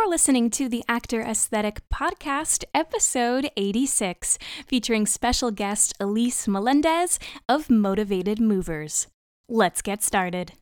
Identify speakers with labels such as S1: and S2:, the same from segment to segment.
S1: You're listening to the Actor Aesthetic Podcast, episode 86, featuring special guest Elise Melendez of Motivated Movers. Let's get started.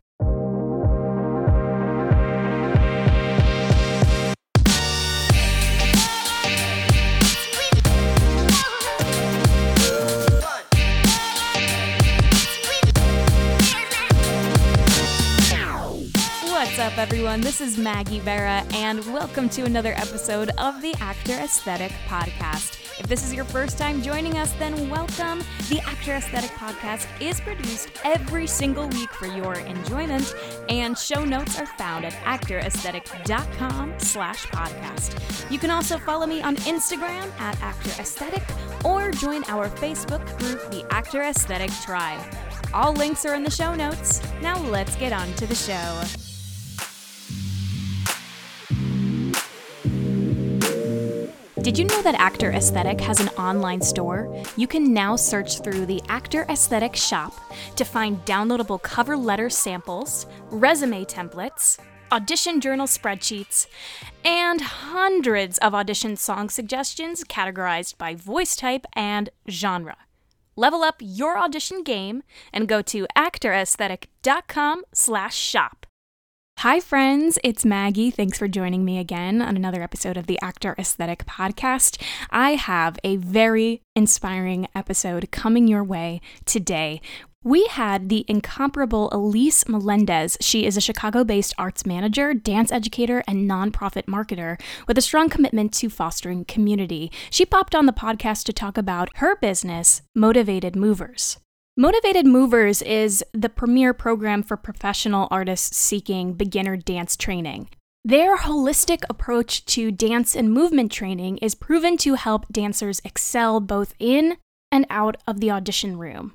S1: Everyone? This is Maggie Bera, and welcome to another episode of the Actor Aesthetic Podcast. If this is your first time joining us, then welcome. The Actor Aesthetic Podcast is produced every single week for your enjoyment, and show notes are found at actoraesthetic.com slash podcast. You can also follow me on Instagram at Actor Aesthetic or join our Facebook group, the Actor Aesthetic Tribe. All links are in the show notes. Now let's get on to the show. Did you know that Actor Aesthetic has an online store? You can now search through the Actor Aesthetic shop to find downloadable cover letter samples, resume templates, audition journal spreadsheets, and hundreds of audition song suggestions categorized by voice type and genre. Level up your audition game and go to actoraesthetic.com slash shop. Hi, friends. It's Maggie. Thanks for joining me again on another episode of the Actor Aesthetic Podcast. I have a very inspiring episode coming your way today. We had the incomparable Elise Melendez. She is a Chicago based arts manager, dance educator, and nonprofit marketer with a strong commitment to fostering community. She popped on the podcast to talk about her business, Motivated Movers. Motivated Movers is the premier program for professional artists seeking beginner dance training. Their holistic approach to dance and movement training is proven to help dancers excel both in and out of the audition room.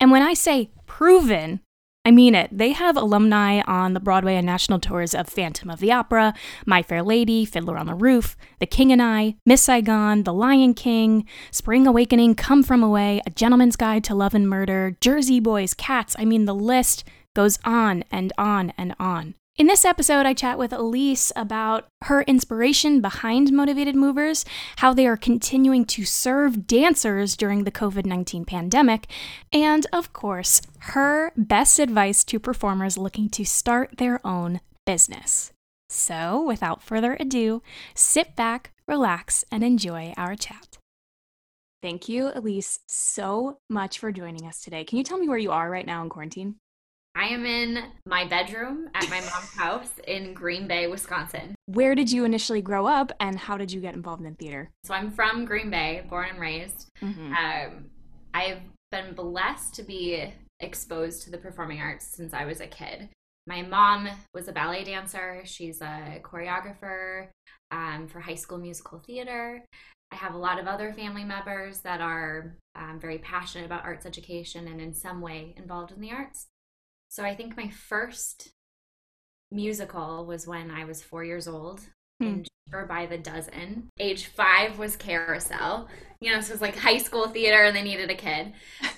S1: And when I say proven, I mean it. They have alumni on the Broadway and national tours of Phantom of the Opera, My Fair Lady, Fiddler on the Roof, The King and I, Miss Saigon, The Lion King, Spring Awakening, Come From Away, A Gentleman's Guide to Love and Murder, Jersey Boys, Cats. I mean, the list goes on and on and on. In this episode, I chat with Elise about her inspiration behind Motivated Movers, how they are continuing to serve dancers during the COVID 19 pandemic, and of course, her best advice to performers looking to start their own business. So, without further ado, sit back, relax, and enjoy our chat. Thank you, Elise, so much for joining us today. Can you tell me where you are right now in quarantine?
S2: I am in my bedroom at my mom's house in Green Bay, Wisconsin.
S1: Where did you initially grow up and how did you get involved in theater?
S2: So I'm from Green Bay, born and raised. Mm-hmm. Um, I've been blessed to be exposed to the performing arts since I was a kid. My mom was a ballet dancer, she's a choreographer um, for high school musical theater. I have a lot of other family members that are um, very passionate about arts education and in some way involved in the arts. So I think my first musical was when I was four years old hmm. in Cheaper by the Dozen. Age five was Carousel. You know, so it was like high school theater and they needed a kid.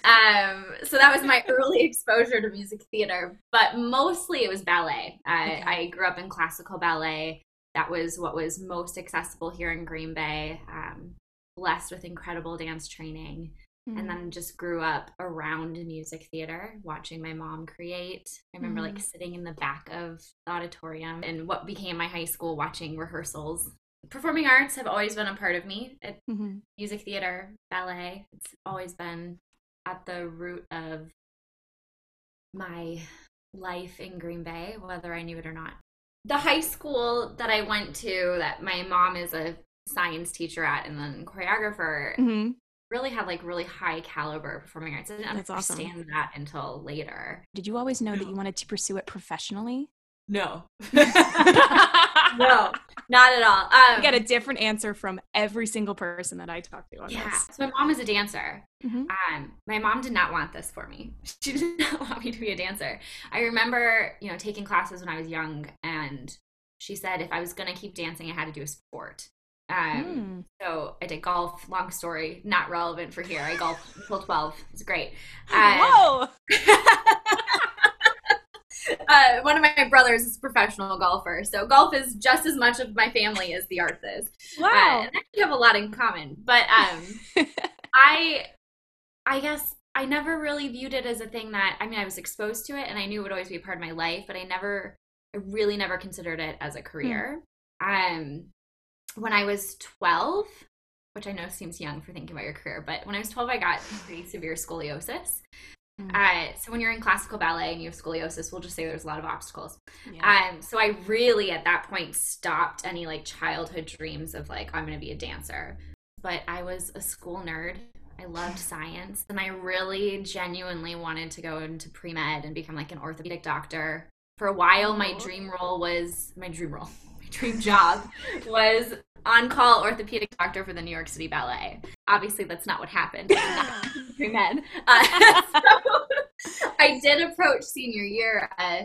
S2: Um, so that was my early exposure to music theater, but mostly it was ballet. I, okay. I grew up in classical ballet. That was what was most accessible here in Green Bay. Um, blessed with incredible dance training mm-hmm. and then just grew up around music theater watching my mom create i remember mm-hmm. like sitting in the back of the auditorium and what became my high school watching rehearsals performing arts have always been a part of me mm-hmm. music theater ballet it's always been at the root of my life in green bay whether i knew it or not the high school that i went to that my mom is a science teacher at and then choreographer mm-hmm really had like really high caliber performing arts. I didn't That's understand awesome. that until later.
S1: Did you always know no. that you wanted to pursue it professionally?
S2: No. no, not at all. Um,
S1: I get a different answer from every single person that I talk to on
S2: yeah.
S1: this.
S2: So my mom is a dancer. Mm-hmm. Um, my mom did not want this for me. She did not want me to be a dancer. I remember, you know, taking classes when I was young, and she said if I was going to keep dancing, I had to do a sport. Um, mm. So I did golf. Long story, not relevant for here. I golfed until twelve. It's great.
S1: Um, Whoa!
S2: uh, one of my brothers is a professional golfer, so golf is just as much of my family as the arts is.
S1: Wow,
S2: uh, and we have a lot in common. But um, I, I guess I never really viewed it as a thing that I mean I was exposed to it and I knew it would always be a part of my life, but I never, I really never considered it as a career. Mm. Um, when I was twelve, which I know seems young for thinking about your career, but when I was 12, I got pretty severe scoliosis. Mm-hmm. Uh, so when you're in classical ballet and you have scoliosis, we'll just say there's a lot of obstacles. Yeah. Um, so I really at that point stopped any like childhood dreams of like I'm going to be a dancer. But I was a school nerd. I loved science, and I really genuinely wanted to go into pre med and become like an orthopedic doctor. For a while, my dream role was my dream role. Dream job was on call orthopedic doctor for the New York City Ballet. Obviously, that's not what happened. pre med. Uh, so I did approach senior year uh,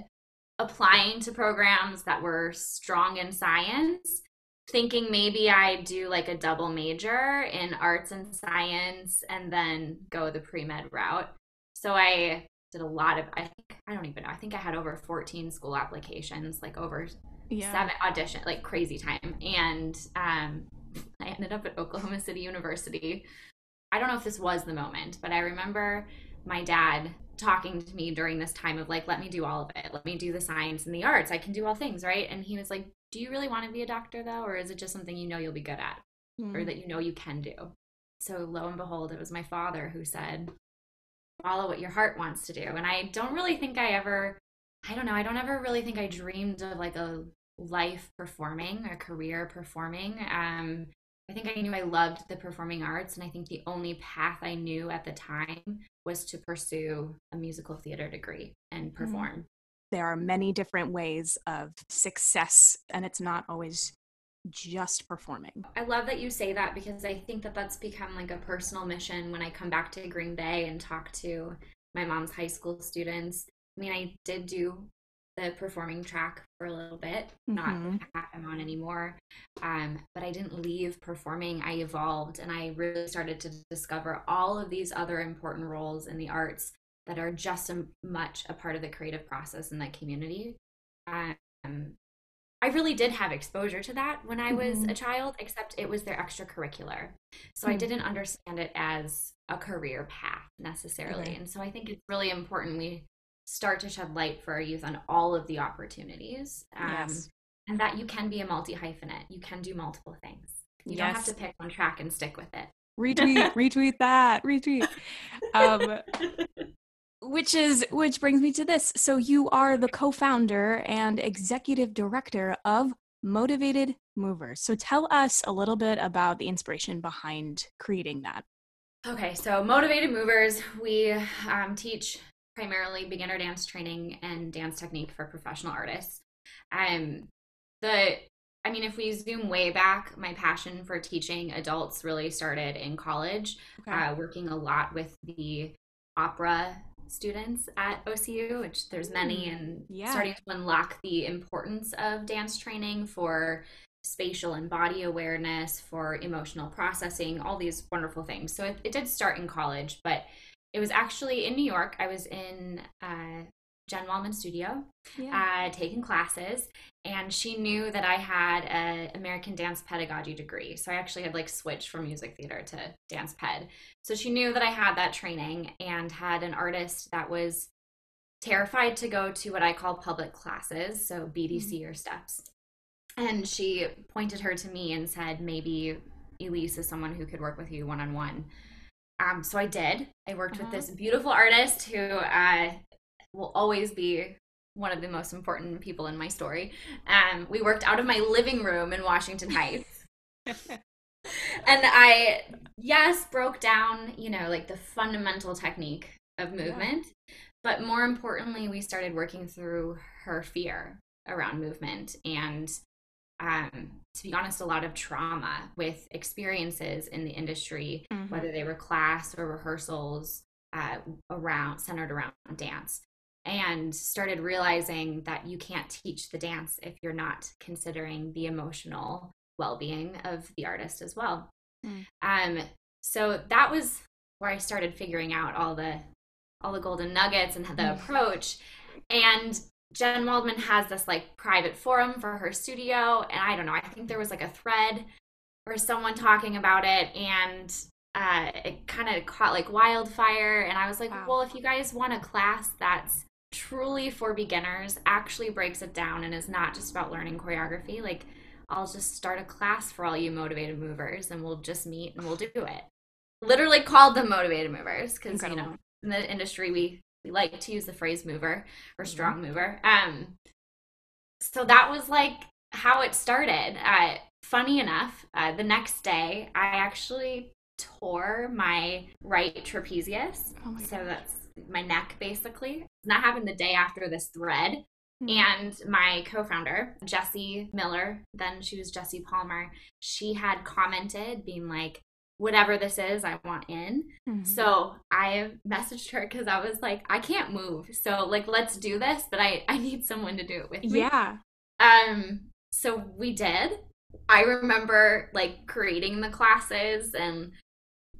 S2: applying to programs that were strong in science, thinking maybe I'd do like a double major in arts and science and then go the pre med route. So I did a lot of, I think, I don't even know, I think I had over 14 school applications, like over yeah. seven audition, like crazy time. And um, I ended up at Oklahoma City University. I don't know if this was the moment, but I remember my dad talking to me during this time of like, let me do all of it. Let me do the science and the arts. I can do all things, right? And he was like, do you really want to be a doctor though? Or is it just something you know you'll be good at mm. or hmm. that you know you can do? So lo and behold, it was my father who said, follow what your heart wants to do. And I don't really think I ever, I don't know, I don't ever really think I dreamed of like a life performing, a career performing. Um, I think I knew I loved the performing arts, and I think the only path I knew at the time was to pursue a musical theater degree and mm-hmm. perform. Mm.
S3: There are many different ways of success, and it's not always just performing.
S2: I love that you say that because I think that that's become like a personal mission when I come back to Green Bay and talk to my mom's high school students. I mean, I did do the performing track for a little bit, mm-hmm. not I'm on anymore. Um, but I didn't leave performing. I evolved and I really started to discover all of these other important roles in the arts that are just as much a part of the creative process in that community. Um, I really did have exposure to that when I was mm-hmm. a child, except it was their extracurricular. So mm-hmm. I didn't understand it as a career path necessarily. And so I think it's really important we start to shed light for our youth on all of the opportunities. Um, yes. And that you can be a multi hyphenate. You can do multiple things. You yes. don't have to pick one track and stick with it.
S3: Retweet, retweet that, retweet. Um, which is which brings me to this. So you are the co-founder and executive director of Motivated Movers. So tell us a little bit about the inspiration behind creating that.
S2: Okay, so Motivated Movers, we um, teach primarily beginner dance training and dance technique for professional artists. Um, the I mean, if we zoom way back, my passion for teaching adults really started in college, okay. uh, working a lot with the opera students at OCU, which there's many, and yeah. starting to unlock the importance of dance training for spatial and body awareness, for emotional processing, all these wonderful things. So it, it did start in college, but it was actually in New York. I was in uh, Jen Waldman studio, yeah. uh, taking classes, and she knew that I had an American dance pedagogy degree. So I actually had like switched from music theater to dance ped. So she knew that I had that training and had an artist that was terrified to go to what I call public classes, so BDC mm-hmm. or steps. And she pointed her to me and said, maybe Elise is someone who could work with you one on one. Um, so I did. I worked uh-huh. with this beautiful artist who uh, will always be one of the most important people in my story. Um, we worked out of my living room in Washington Heights. and I, yes, broke down, you know, like the fundamental technique of movement. Yeah. But more importantly, we started working through her fear around movement and um, to be honest, a lot of trauma with experiences in the industry, mm-hmm. whether they were class or rehearsals uh, around centered around dance, and started realizing that you can't teach the dance if you're not considering the emotional well-being of the artist as well. Mm. Um, so that was where I started figuring out all the all the golden nuggets and the mm. approach. And Jen Waldman has this like private forum for her studio. And I don't know, I think there was like a thread or someone talking about it. And uh, it kind of caught like wildfire. And I was like, wow. well, if you guys want a class that's truly for beginners, actually breaks it down and is not just about learning choreography, like I'll just start a class for all you motivated movers and we'll just meet and we'll do it. Literally called them motivated movers because, you know, in the industry, we, we like to use the phrase mover or mm-hmm. strong mover. Um, so that was like how it started. Uh, funny enough, uh, the next day, I actually tore my right trapezius. Oh so God. that's my neck basically. Not happened the day after this thread. Mm-hmm. And my co founder, Jessie Miller, then she was Jessie Palmer, she had commented, being like, whatever this is, I want in. Mm-hmm. So I messaged her because I was like, I can't move. So like let's do this, but I, I need someone to do it with
S3: me. Yeah.
S2: Um so we did. I remember like creating the classes and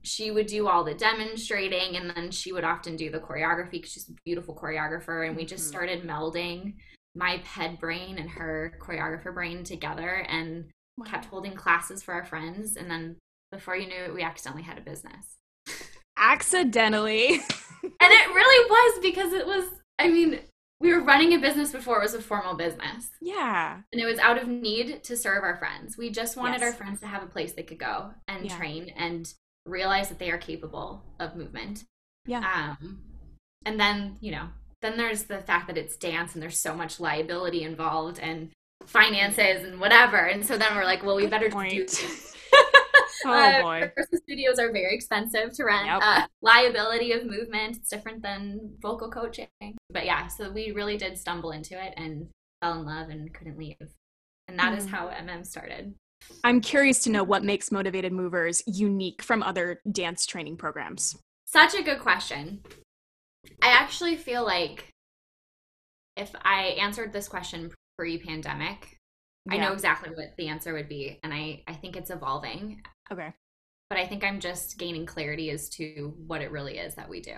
S2: she would do all the demonstrating and then she would often do the choreography because she's a beautiful choreographer and we just mm-hmm. started melding my ped brain and her choreographer brain together and wow. kept holding classes for our friends and then before you knew it we accidentally had a business
S3: accidentally
S2: and it really was because it was i mean we were running a business before it was a formal business
S3: yeah
S2: and it was out of need to serve our friends we just wanted yes. our friends to have a place they could go and yeah. train and realize that they are capable of movement.
S3: Yeah.
S2: Um, and then, you know, then there's the fact that it's dance and there's so much liability involved and finances and whatever. And so then we're like, well, we better Point. do
S3: oh uh, boy.
S2: studios are very expensive to rent. Yep. Uh, liability of movement, it's different than vocal coaching. But yeah, so we really did stumble into it and fell in love and couldn't leave. And that mm. is how MM started.
S3: I'm curious to know what makes Motivated Movers unique from other dance training programs.
S2: Such a good question. I actually feel like if I answered this question pre pandemic, yeah. I know exactly what the answer would be. And I, I think it's evolving.
S3: Okay.
S2: But I think I'm just gaining clarity as to what it really is that we do.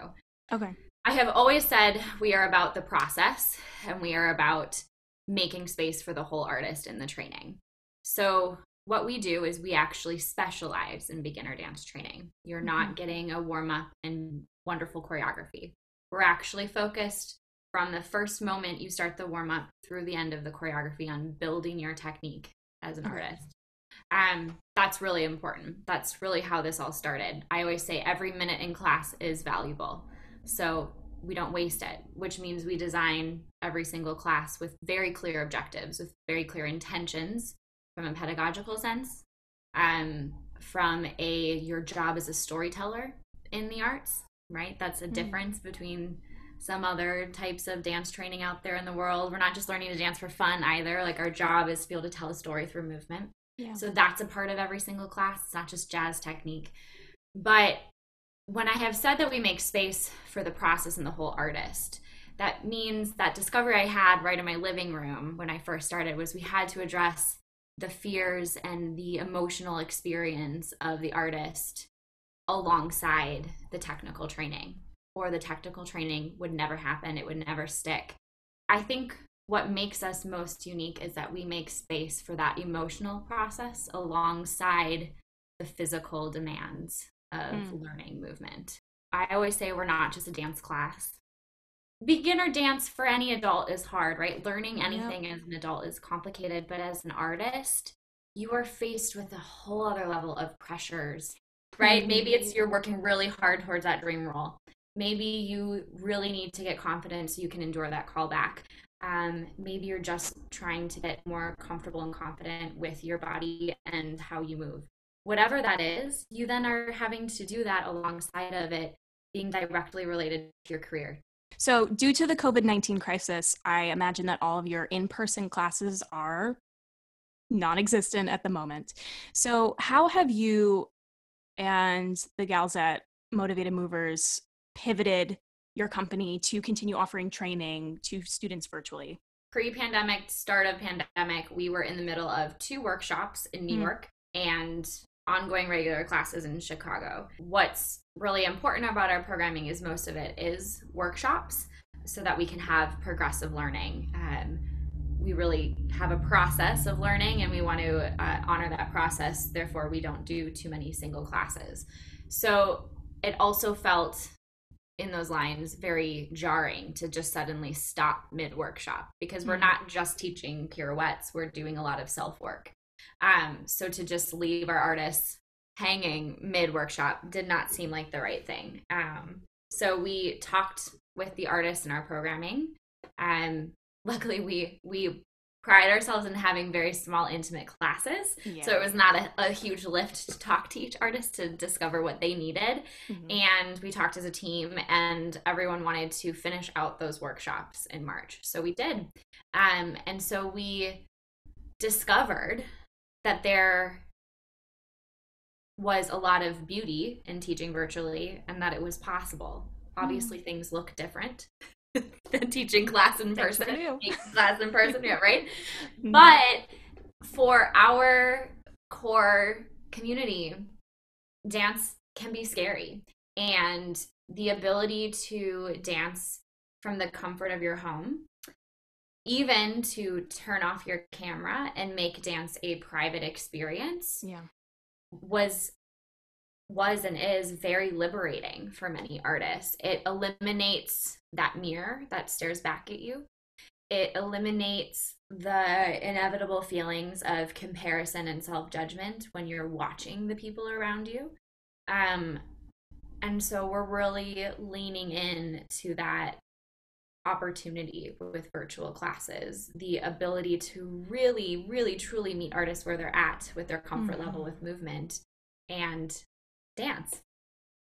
S3: Okay.
S2: I have always said we are about the process and we are about making space for the whole artist in the training. So what we do is we actually specialize in beginner dance training. You're not mm-hmm. getting a warm up and wonderful choreography. We're actually focused from the first moment you start the warm up through the end of the choreography on building your technique as an artist. Um, that's really important. That's really how this all started. I always say every minute in class is valuable. So we don't waste it, which means we design every single class with very clear objectives, with very clear intentions from a pedagogical sense, um, from a your job as a storyteller in the arts, right? That's a mm-hmm. difference between some other types of dance training out there in the world. We're not just learning to dance for fun either. Like our job is to be able to tell a story through movement. Yeah. So that's a part of every single class. It's not just jazz technique. But when I have said that we make space for the process and the whole artist, that means that discovery I had right in my living room when I first started was we had to address the fears and the emotional experience of the artist alongside the technical training or the technical training would never happen it would never stick i think what makes us most unique is that we make space for that emotional process alongside the physical demands of mm. learning movement i always say we're not just a dance class beginner dance for any adult is hard, right? Learning anything yep. as an adult is complicated, but as an artist, you are faced with a whole other level of pressures, right? Mm-hmm. Maybe it's you're working really hard towards that dream role. Maybe you really need to get confident so you can endure that callback. Um, maybe you're just trying to get more comfortable and confident with your body and how you move. Whatever that is, you then are having to do that alongside of it being directly related to your career,
S3: so, due to the COVID 19 crisis, I imagine that all of your in person classes are non existent at the moment. So, how have you and the gals at Motivated Movers pivoted your company to continue offering training to students virtually?
S2: Pre pandemic, start of pandemic, we were in the middle of two workshops in New mm-hmm. York and ongoing regular classes in Chicago. What's really important about our programming is most of it is workshops. so that we can have progressive learning. Um, we really have a process of learning and we want to uh, honor that process. Therefore, we don't do too many single classes. So it also felt in those lines very jarring to just suddenly stop mid workshop because we're mm-hmm. not just teaching pirouettes, we're doing a lot of self work. Um, so to just leave our artists hanging mid workshop did not seem like the right thing. Um, so we talked with the artists in our programming. Um, luckily, we we pride ourselves in having very small, intimate classes. Yeah. So it was not a, a, huge lift to talk to each artist to discover what they needed. Mm-hmm. And we talked as a team, and everyone wanted to finish out those workshops in March. So we did. Um, and so we discovered that there was a lot of beauty in teaching virtually and that it was possible. Obviously, mm. things look different than teaching class in person. class in person, yeah, right? Mm-hmm. But for our core community, dance can be scary. And the ability to dance from the comfort of your home, even to turn off your camera and make dance a private experience,
S3: yeah
S2: was was and is very liberating for many artists. It eliminates that mirror that stares back at you. It eliminates the inevitable feelings of comparison and self-judgment when you're watching the people around you. Um and so we're really leaning in to that opportunity with virtual classes the ability to really really truly meet artists where they're at with their comfort mm-hmm. level with movement and dance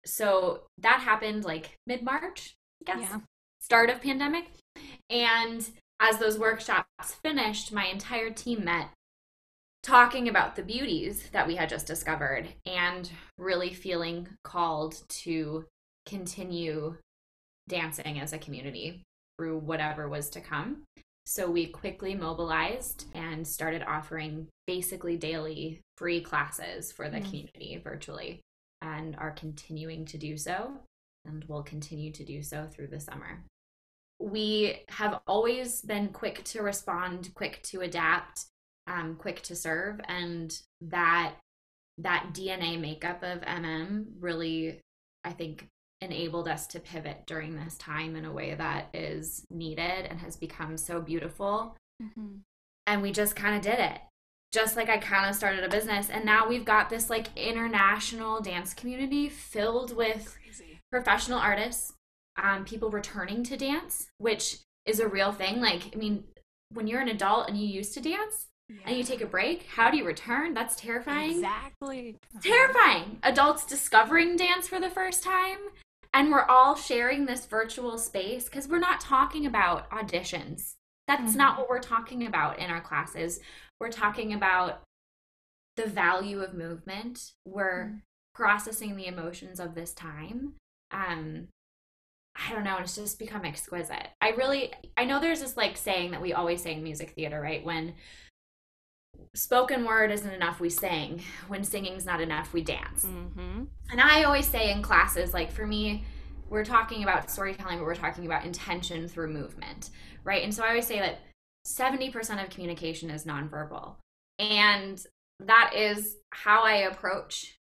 S2: so that happened like mid-march i guess yeah. start of pandemic and as those workshops finished my entire team met talking about the beauties that we had just discovered and really feeling called to continue dancing as a community through whatever was to come. So we quickly mobilized and started offering basically daily free classes for the mm. community virtually and are continuing to do so and will continue to do so through the summer. We have always been quick to respond, quick to adapt, um, quick to serve, and that that DNA makeup of MM really, I think, enabled us to pivot during this time in a way that is needed and has become so beautiful. Mm-hmm. And we just kind of did it. Just like I kind of started a business. And now we've got this like international dance community filled with Crazy. professional artists, um, people returning to dance, which is a real thing. Like, I mean, when you're an adult and you used to dance, yeah. and you take a break, how do you return? That's terrifying.
S3: Exactly.
S2: Terrifying. Adults discovering dance for the first time and we're all sharing this virtual space because we're not talking about auditions. That's mm-hmm. not what we're talking about in our classes. We're talking about the value of movement. We're mm-hmm. processing the emotions of this time. Um, I don't know, it's just become exquisite. I really, I know there's this like saying that we always say in music theater, right? When spoken word isn't enough, we sing. When singing's not enough, we dance. Mm-hmm. And I always say in classes, like for me, we're talking about storytelling, but we're talking about intention through movement, right? And so I always say that 70% of communication is nonverbal. And that is how I approach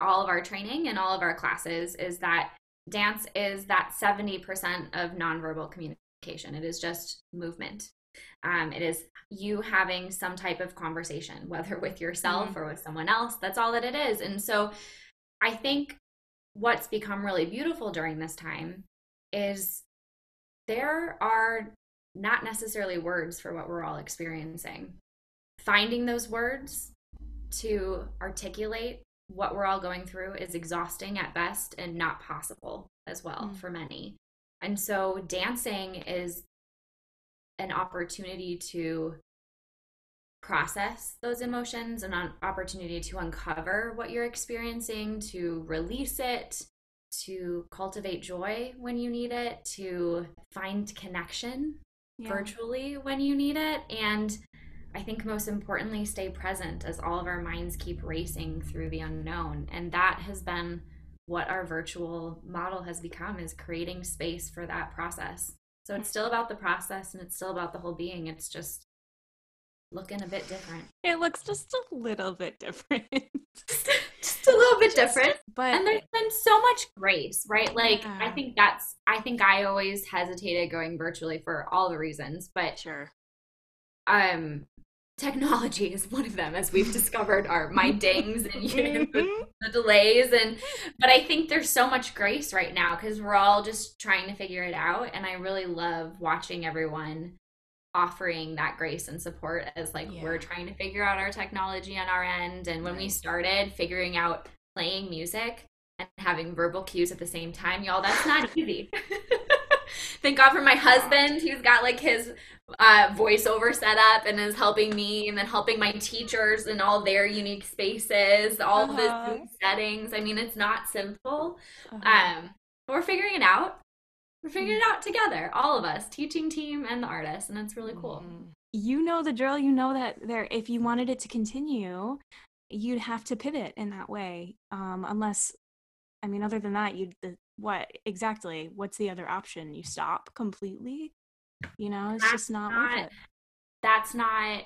S2: all of our training and all of our classes is that dance is that 70% of nonverbal communication. It is just movement. Um, it is you having some type of conversation, whether with yourself mm-hmm. or with someone else. That's all that it is. And so I think what's become really beautiful during this time is there are not necessarily words for what we're all experiencing. Finding those words to articulate what we're all going through is exhausting at best and not possible as well mm. for many. And so dancing is an opportunity to process those emotions and an opportunity to uncover what you're experiencing, to release it, to cultivate joy when you need it, to find connection yeah. virtually when you need it. And I think most importantly, stay present as all of our minds keep racing through the unknown. And that has been what our virtual model has become is creating space for that process So it's still about the process and it's still about the whole being. It's just looking a bit different.
S3: It looks just a little bit different.
S2: Just a little bit different.
S3: But
S2: and there's been so much grace, right? Like
S3: Yeah.
S2: I think that's I think I always hesitated going virtually for all the reasons, but
S3: sure.
S2: um technology is one of them as we've discovered are my dings and you know,
S3: Mhm.
S2: the delays and but i think there's so much grace right now because we're all just trying to figure it out and i really love watching everyone offering that grace and support as like
S3: Yeah.
S2: we're trying to figure out our technology on our end and when we started figuring out playing music and having verbal cues at the same time y'all that's not easy thank god for my husband who's got like his uh, voiceover set up and is helping me and then helping my teachers in all their unique spaces, all
S3: Uh-huh.
S2: the settings. I mean, it's not simple.
S3: Uh-huh.
S2: Um, we're figuring it out. We're figuring it out together, all of us, teaching team and the artists, and it's really cool.
S3: Mhm. You know the drill. You know that there. If you wanted it to continue, you'd have to pivot in that way. Um, unless, I mean, other than that, you'd the, what exactly? What's the other option? You stop completely. You know, it's
S2: That's
S3: just not,
S2: not-
S3: worth it.
S2: That's not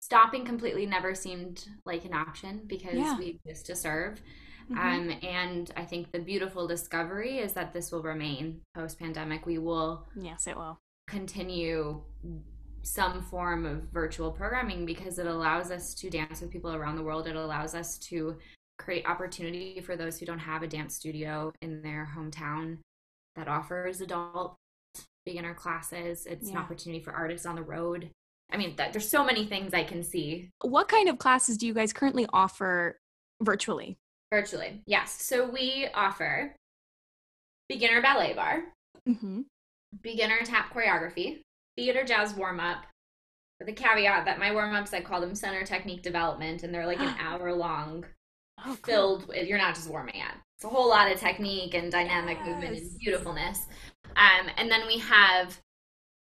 S2: stopping completely. Never seemed like an option because
S3: Yeah.
S2: we exist to serve.
S3: Mhm.
S2: Um, and I think the beautiful discovery is that this will remain post pandemic. We will
S3: yes, it will.
S2: continue some form of virtual programming because it allows us to dance with people around the world. It allows us to create opportunity for those who don't have a dance studio in their hometown that offers adult beginner classes. It's an opportunity for artists on the road. I mean, that, there's so many things I can see
S3: What kind of classes do you guys currently offer virtually?
S2: Virtually. Yes. So we offer beginner ballet bar,
S3: Mm-hmm.
S2: beginner tap choreography, theater jazz warm up, with the caveat that my warm ups I call them center technique development, and they're like an hour long,
S3: Oh,
S2: filled with you're not just warming up. It's a whole lot of technique and dynamic movement and beautifulness. Um, and then we have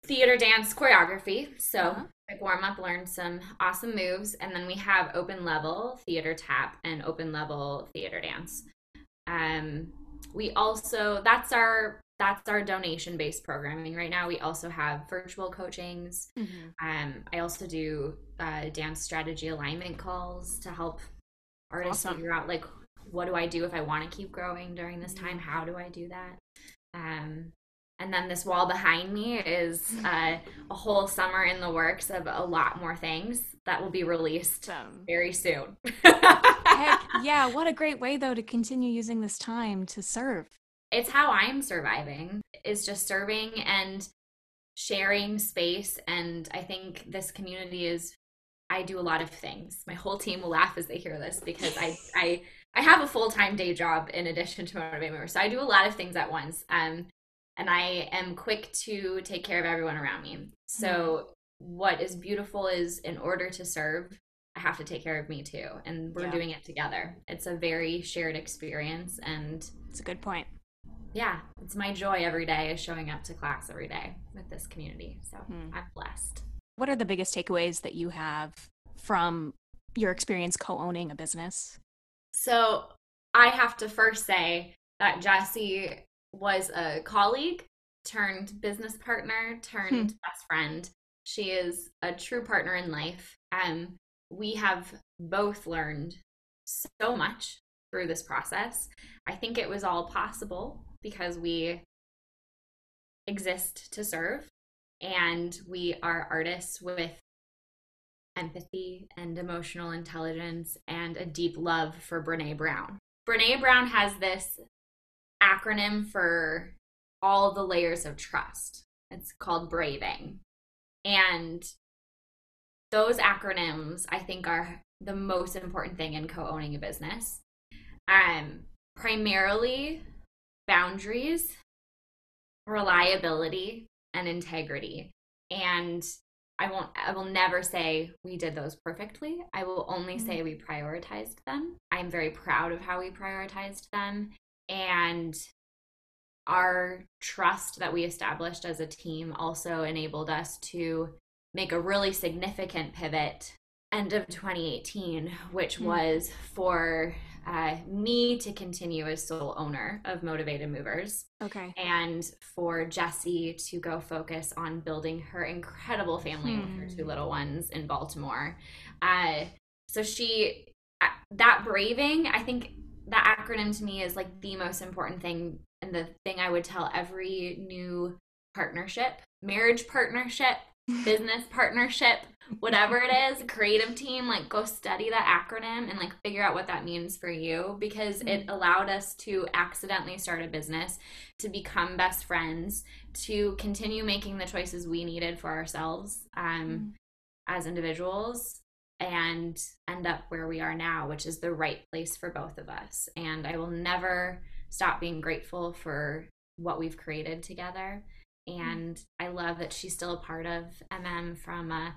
S2: theater dance choreography. So
S3: Uh-huh.
S2: Like warm up, learn some awesome moves, and then we have open level theater tap and open level theater dance. Um, we also that's our that's our donation based programming right now. We also have virtual coachings.
S3: Mhm.
S2: Um, I also do uh, dance strategy alignment calls to help artists
S3: Awesome.
S2: figure out like what do I do if I want to keep growing during this time? How do I do that? Um, and then this wall behind me is uh, a whole summer in the works of a lot more things that will be released
S3: Awesome.
S2: very soon.
S3: Heck, yeah, what a great way though to continue using this time to serve.
S2: it's how I'm surviving is just serving and sharing space and I think this community is I do a lot of things. My whole team will laugh as they hear this because I I I have a full-time day job in addition to Motivated Movers. So I do a lot of things at once. Um and I am quick to take care of everyone around me. So what is beautiful is in order to serve I have to take care of me too and we're
S3: Yeah.
S2: doing it together. It's a very shared experience and
S3: It's a good point.
S2: yeah, it's my joy every day is showing up to class every day with this community. So
S3: Hmm.
S2: I'm blessed.
S3: What are the biggest takeaways that you have from your experience co-owning a business?
S2: So I have to first say that Jessie was a colleague turned business partner turned best friend. She is a true partner in life. Um, we have both learned so much through this process. I think it was all possible because we exist to serve and we are artists with empathy and emotional intelligence and a deep love for Brene Brown. Brene Brown has this acronym for all the layers of trust. It's called braving. And those acronyms I think are the most important thing in co-owning a business. Um primarily boundaries, reliability, and integrity. And I won't I will never say we did those perfectly. I will only say we prioritized them. I'm very proud of how we prioritized them and our trust that we established as a team also enabled us to make a really significant pivot end of 2018 which
S3: Mm.
S2: was for uh, me to continue as sole owner of Motivated Movers.
S3: Okay.
S2: And for Jessie to go focus on building her incredible family hmm. with her two hmm. little ones in Baltimore. Uh, so she, uh, that braving, I think that acronym to me is like the most important thing and the thing I would tell every new partnership, marriage partnership, business partnership, whatever it is, creative team, like go study that acronym and like figure out what that means for you because it mm-hmm. allowed us to accidentally start a business, to become best friends, to continue making the choices we needed for ourselves um, mm as individuals and end up where we are now, which is the right place for both of us. And I will never stop being grateful for what we've created together. Mm-hmm. And I love that she's still a part of MM from a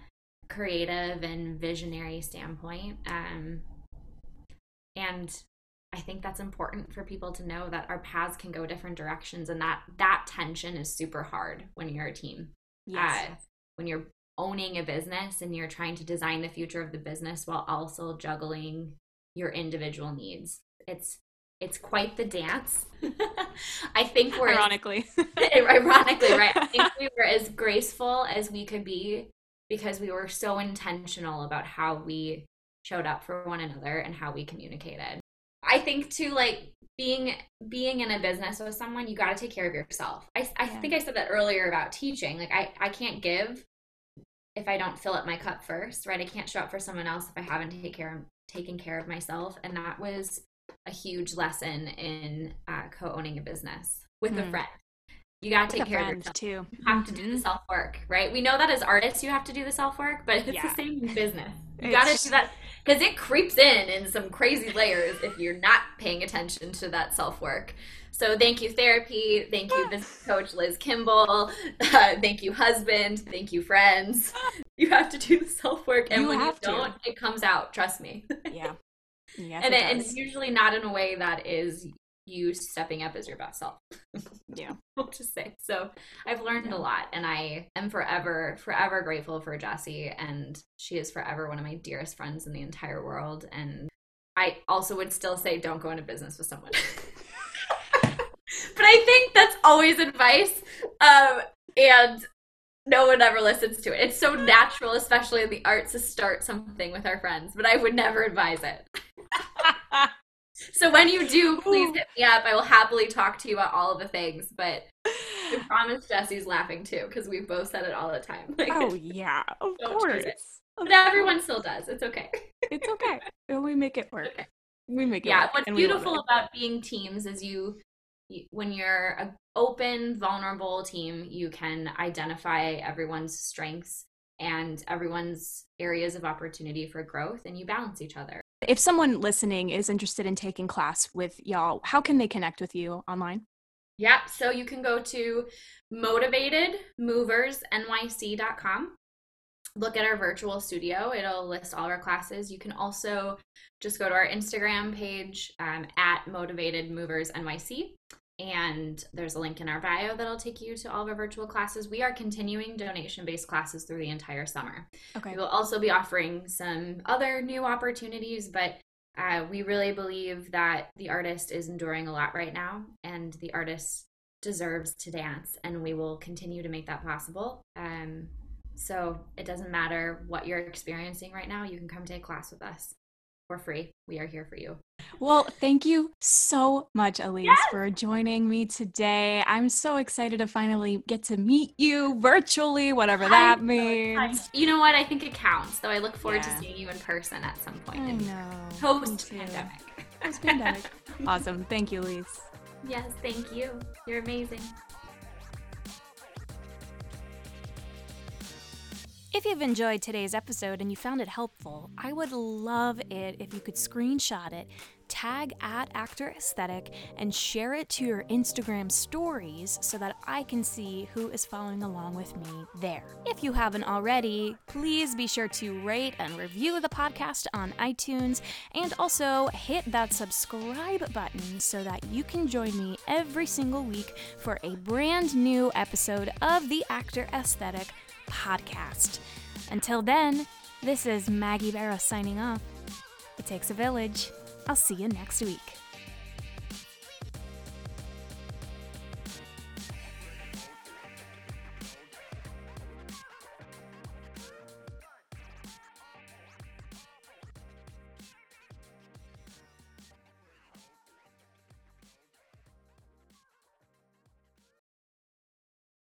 S2: creative and visionary standpoint. Um, and I think that's important for people to know that our paths can go different directions, and that that tension is super hard when you're a team. Yes. Uh, when you're owning a business and you're trying to design the future of the business while also juggling your individual needs. It's it's quite the dance. I think we're
S3: ironically,
S2: ironically, right? I think we were as graceful as we could be because we were so intentional about how we showed up for one another and how we communicated. I think too, like being being in a business with someone, you got to take care of yourself. I I yeah. think I said that earlier about teaching. Like I I can't give if I don't fill up my cup first, right? I can't show up for someone else if I haven't take care taken care of myself, and that was a huge lesson in uh, co-owning a business with mm. a friend. You gotta take care of yourself
S3: too.
S2: You have to do the self work, right? We know that as artists, you have to do the self work, but it's yeah. the same in business. You gotta do that because it creeps in in some crazy layers if you're not paying attention to that self work. So thank you, therapy. Thank you, business coach Liz Kimball. Uh, thank you, husband. Thank you, friends. You have to do the self work, and you when you don't, to. it comes out. Trust me.
S3: Yeah.
S2: Yes, and, it, and it's usually not in a way that is you stepping up as your best self.
S3: yeah.
S2: I'll just say. So I've learned yeah. a lot and I am forever, forever grateful for Jessie. And she is forever one of my dearest friends in the entire world. And I also would still say don't go into business with someone. but I think that's always advice. Um, and no one ever listens to it. It's so natural, especially in the arts, to start something with our friends, but I would never advise it. so when you do, please oh. hit me up. I will happily talk to you about all of the things. But I promise Jessie's laughing too because we've both said it all the time.
S3: Like, oh yeah, of course.
S2: But everyone still does. It's okay.
S3: it's okay. We make it work. Okay. We make it.
S2: Yeah.
S3: Work,
S2: what's beautiful about being teams is you, you when you're an open, vulnerable team, you can identify everyone's strengths and everyone's areas of opportunity for growth, and you balance each other.
S3: If someone listening is interested in taking class with y'all, how can they connect with you online?
S2: Yeah, so you can go to motivatedmoversnyc.com. Look at our virtual studio. It'll list all our classes. You can also just go to our Instagram page um, at Motivated Movers NYC and there's a link in our bio that'll take you to all of our virtual classes. We are continuing donation based classes through the entire summer. Okay. We will also be offering some other new opportunities, but uh, we really believe that the artist is enduring a lot right now, and the artist deserves to dance, and we will continue to make that possible. Um, so it doesn't matter what you're experiencing right now, you can come take class with us for free. We are here for you.
S3: Well, thank you so much, Elise, yes! for joining me today. I'm so excited to finally get to meet you virtually, whatever that I'm means.
S2: So you know what? I think it counts, though. I look forward yeah. to seeing you in person at some point.
S3: I know.
S2: Post pandemic.
S3: Post pandemic. awesome. Thank you, Elise.
S2: Yes, thank you. You're amazing.
S1: If you've enjoyed today's episode and you found it helpful, I would love it if you could screenshot it, tag at Actor Aesthetic, and share it to your Instagram stories so that I can see who is following along with me there. If you haven't already, please be sure to rate and review the podcast on iTunes and also hit that subscribe button so that you can join me every single week for a brand new episode of the Actor Aesthetic podcast. Until then, this is Maggie Bera signing off. It takes a village. I'll see you next week.